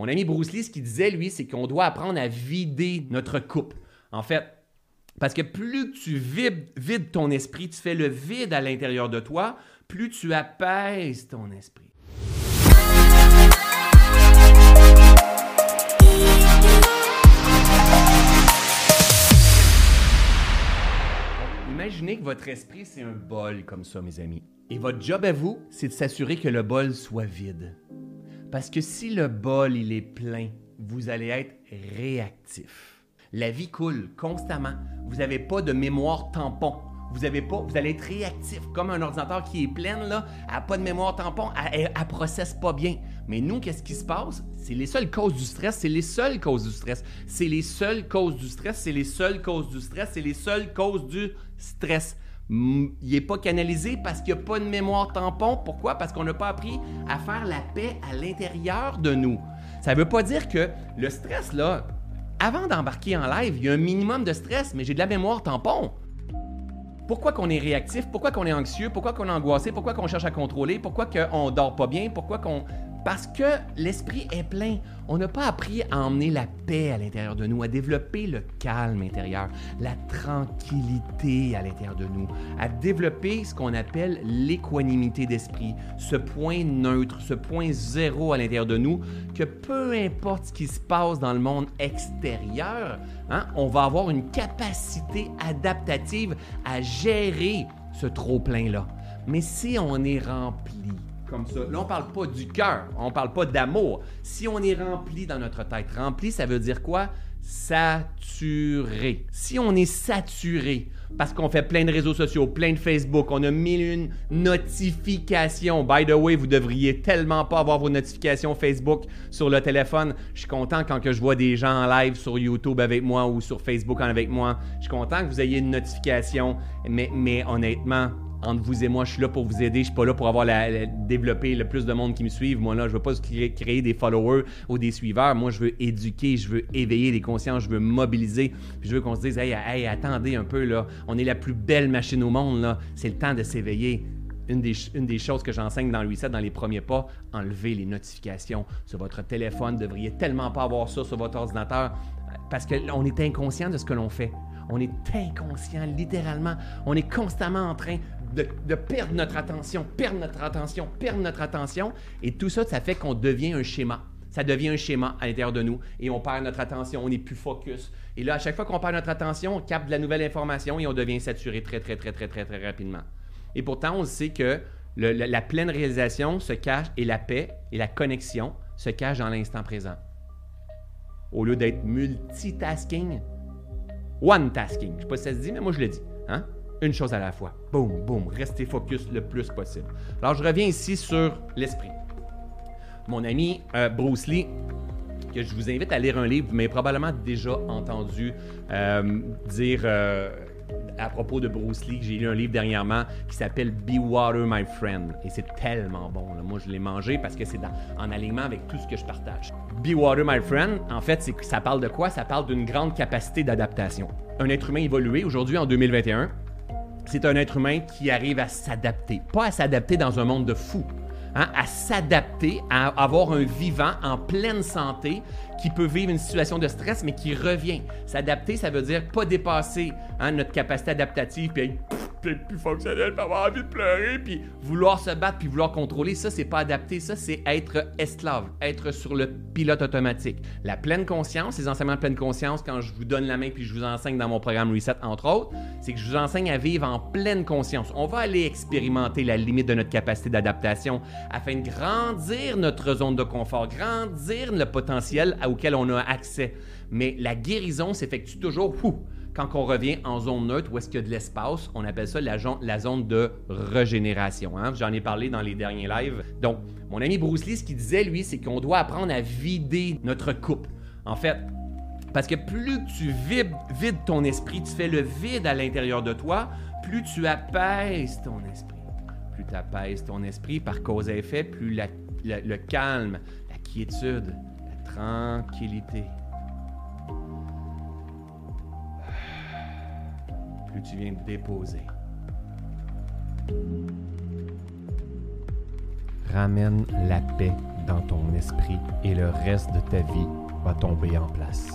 Mon ami Bruce Lee, ce qu'il disait, lui, c'est qu'on doit apprendre à vider notre coupe. En fait, parce que plus tu vides, ton esprit, tu fais le vide à l'intérieur de toi, plus tu apaises ton esprit. Imaginez que votre esprit, c'est un bol comme ça, mes amis. Et votre job à vous, c'est de s'assurer que le bol soit vide. Parce que si le bol, il est plein, vous allez être réactif. La vie coule constamment. Vous n'avez pas de mémoire tampon. Vous avez pas, vous allez être réactif comme un ordinateur qui est plein là, a pas de mémoire tampon, elle, ne processe pas bien. Mais nous, qu'est-ce qui se passe? C'est les seules causes du stress, c'est les seules causes du stress, c'est les seules causes du stress, c'est les seules causes du stress, c'est les seules causes du stress il n'est pas canalisé parce qu'il n'y a pas de mémoire tampon. Pourquoi? Parce qu'on n'a pas appris à faire la paix à l'intérieur de nous. Ça ne veut pas dire que le stress, là, avant d'embarquer en live, il y a un minimum de stress, mais j'ai de la mémoire tampon. Pourquoi qu'on est réactif? Pourquoi qu'on est anxieux? Pourquoi qu'on est angoissé? Pourquoi qu'on cherche à contrôler? Pourquoi qu'on dort pas bien? Pourquoi qu'on parce que l'esprit est plein. On n'a pas appris à emmener la paix à l'intérieur de nous, à développer le calme intérieur, la tranquillité à l'intérieur de nous, à développer ce qu'on appelle l'équanimité d'esprit, ce point neutre, ce point zéro à l'intérieur de nous, que peu importe ce qui se passe dans le monde extérieur, hein, on va avoir une capacité adaptative à gérer ce trop-plein-là. Mais si on est rempli Là, on parle pas du cœur, on parle pas d'amour. Si on est rempli dans notre tête, rempli, ça veut dire quoi? Saturé. Si on est saturé, parce qu'on fait plein de réseaux sociaux, plein de Facebook, on a mille une notifications. By the way, vous devriez tellement pas avoir vos notifications Facebook sur le téléphone. Je suis content quand que je vois des gens en live sur YouTube avec moi ou sur Facebook avec moi. Je suis content que vous ayez une notification, mais honnêtement, entre vous et moi, je suis là pour vous aider. Je suis pas là pour avoir la, développer le plus de monde qui me suivent. Moi là, je veux pas créer, des followers ou des suiveurs. Moi, je veux éduquer, je veux éveiller les consciences, je veux mobiliser. je veux qu'on se dise, hey, hey, attendez un peu là, on est la plus belle machine au monde là. C'est le temps de s'éveiller. Une des, une des, choses que j'enseigne dans le reset, dans les premiers pas, enlever les notifications sur votre téléphone. Vous devriez tellement pas avoir ça sur votre ordinateur parce qu'on est inconscient de ce que l'on fait. On est inconscient, littéralement. On est constamment en train de, perdre notre attention, perdre notre attention, perdre notre attention. Et tout ça, ça fait qu'on devient un schéma. Ça devient un schéma à l'intérieur de nous et on perd notre attention, on n'est plus focus. Et là, à chaque fois qu'on perd notre attention, on capte de la nouvelle information et on devient saturé très, très, très, très, très, très rapidement. Et pourtant, on sait que la, pleine réalisation se cache et la paix et la connexion se cachent dans l'instant présent. Au lieu d'être multitasking, one tasking. Je ne sais pas si ça se dit, mais moi je le dis. Hein? Une chose à la fois. Boum, boum, restez focus le plus possible. Alors, je reviens ici sur l'esprit. Mon ami euh, Bruce Lee, que je vous invite à lire un livre, mais probablement déjà entendu euh, dire euh, à propos de Bruce Lee, j'ai lu un livre dernièrement qui s'appelle Be Water, My Friend. Et c'est tellement bon. Moi, je l'ai mangé parce que c'est en alignement avec tout ce que je partage. Be Water, My Friend, en fait, ça parle de quoi? Ça parle d'une grande capacité d'adaptation. Un être humain évolué aujourd'hui en 2021 c'est un être humain qui arrive à s'adapter. Pas à s'adapter dans un monde de fous, hein, à s'adapter, à avoir un vivant en pleine santé qui peut vivre une situation de stress, mais qui revient. S'adapter, ça veut dire pas dépasser hein, notre capacité adaptative, puis plus fonctionnel, puis avoir envie de pleurer, puis vouloir se battre, puis vouloir contrôler, ça, c'est pas adapté. Ça, c'est être esclave, être sur le pilote automatique. La pleine conscience, les enseignements de pleine conscience, quand je vous donne la main, puis je vous enseigne dans mon programme Reset, entre autres, c'est que je vous enseigne à vivre en pleine conscience. On va aller expérimenter la limite de notre capacité d'adaptation afin de grandir notre zone de confort, grandir le potentiel auquel on a accès. Mais la guérison s'effectue toujours quand on revient en zone neutre, où est-ce qu'il y a de l'espace, on appelle ça la, zone de régénération. Hein? J'en ai parlé dans les derniers lives. Donc, mon ami Bruce Lee, ce qu'il disait, lui, c'est qu'on doit apprendre à vider notre coupe. En fait, parce que plus tu vides, ton esprit, tu fais le vide à l'intérieur de toi, plus tu apaises ton esprit. Plus tu apaises ton esprit par cause et effet, plus le calme, la quiétude, la tranquillité tu viens de déposer. Ramène la paix dans ton esprit et le reste de ta vie va tomber en place.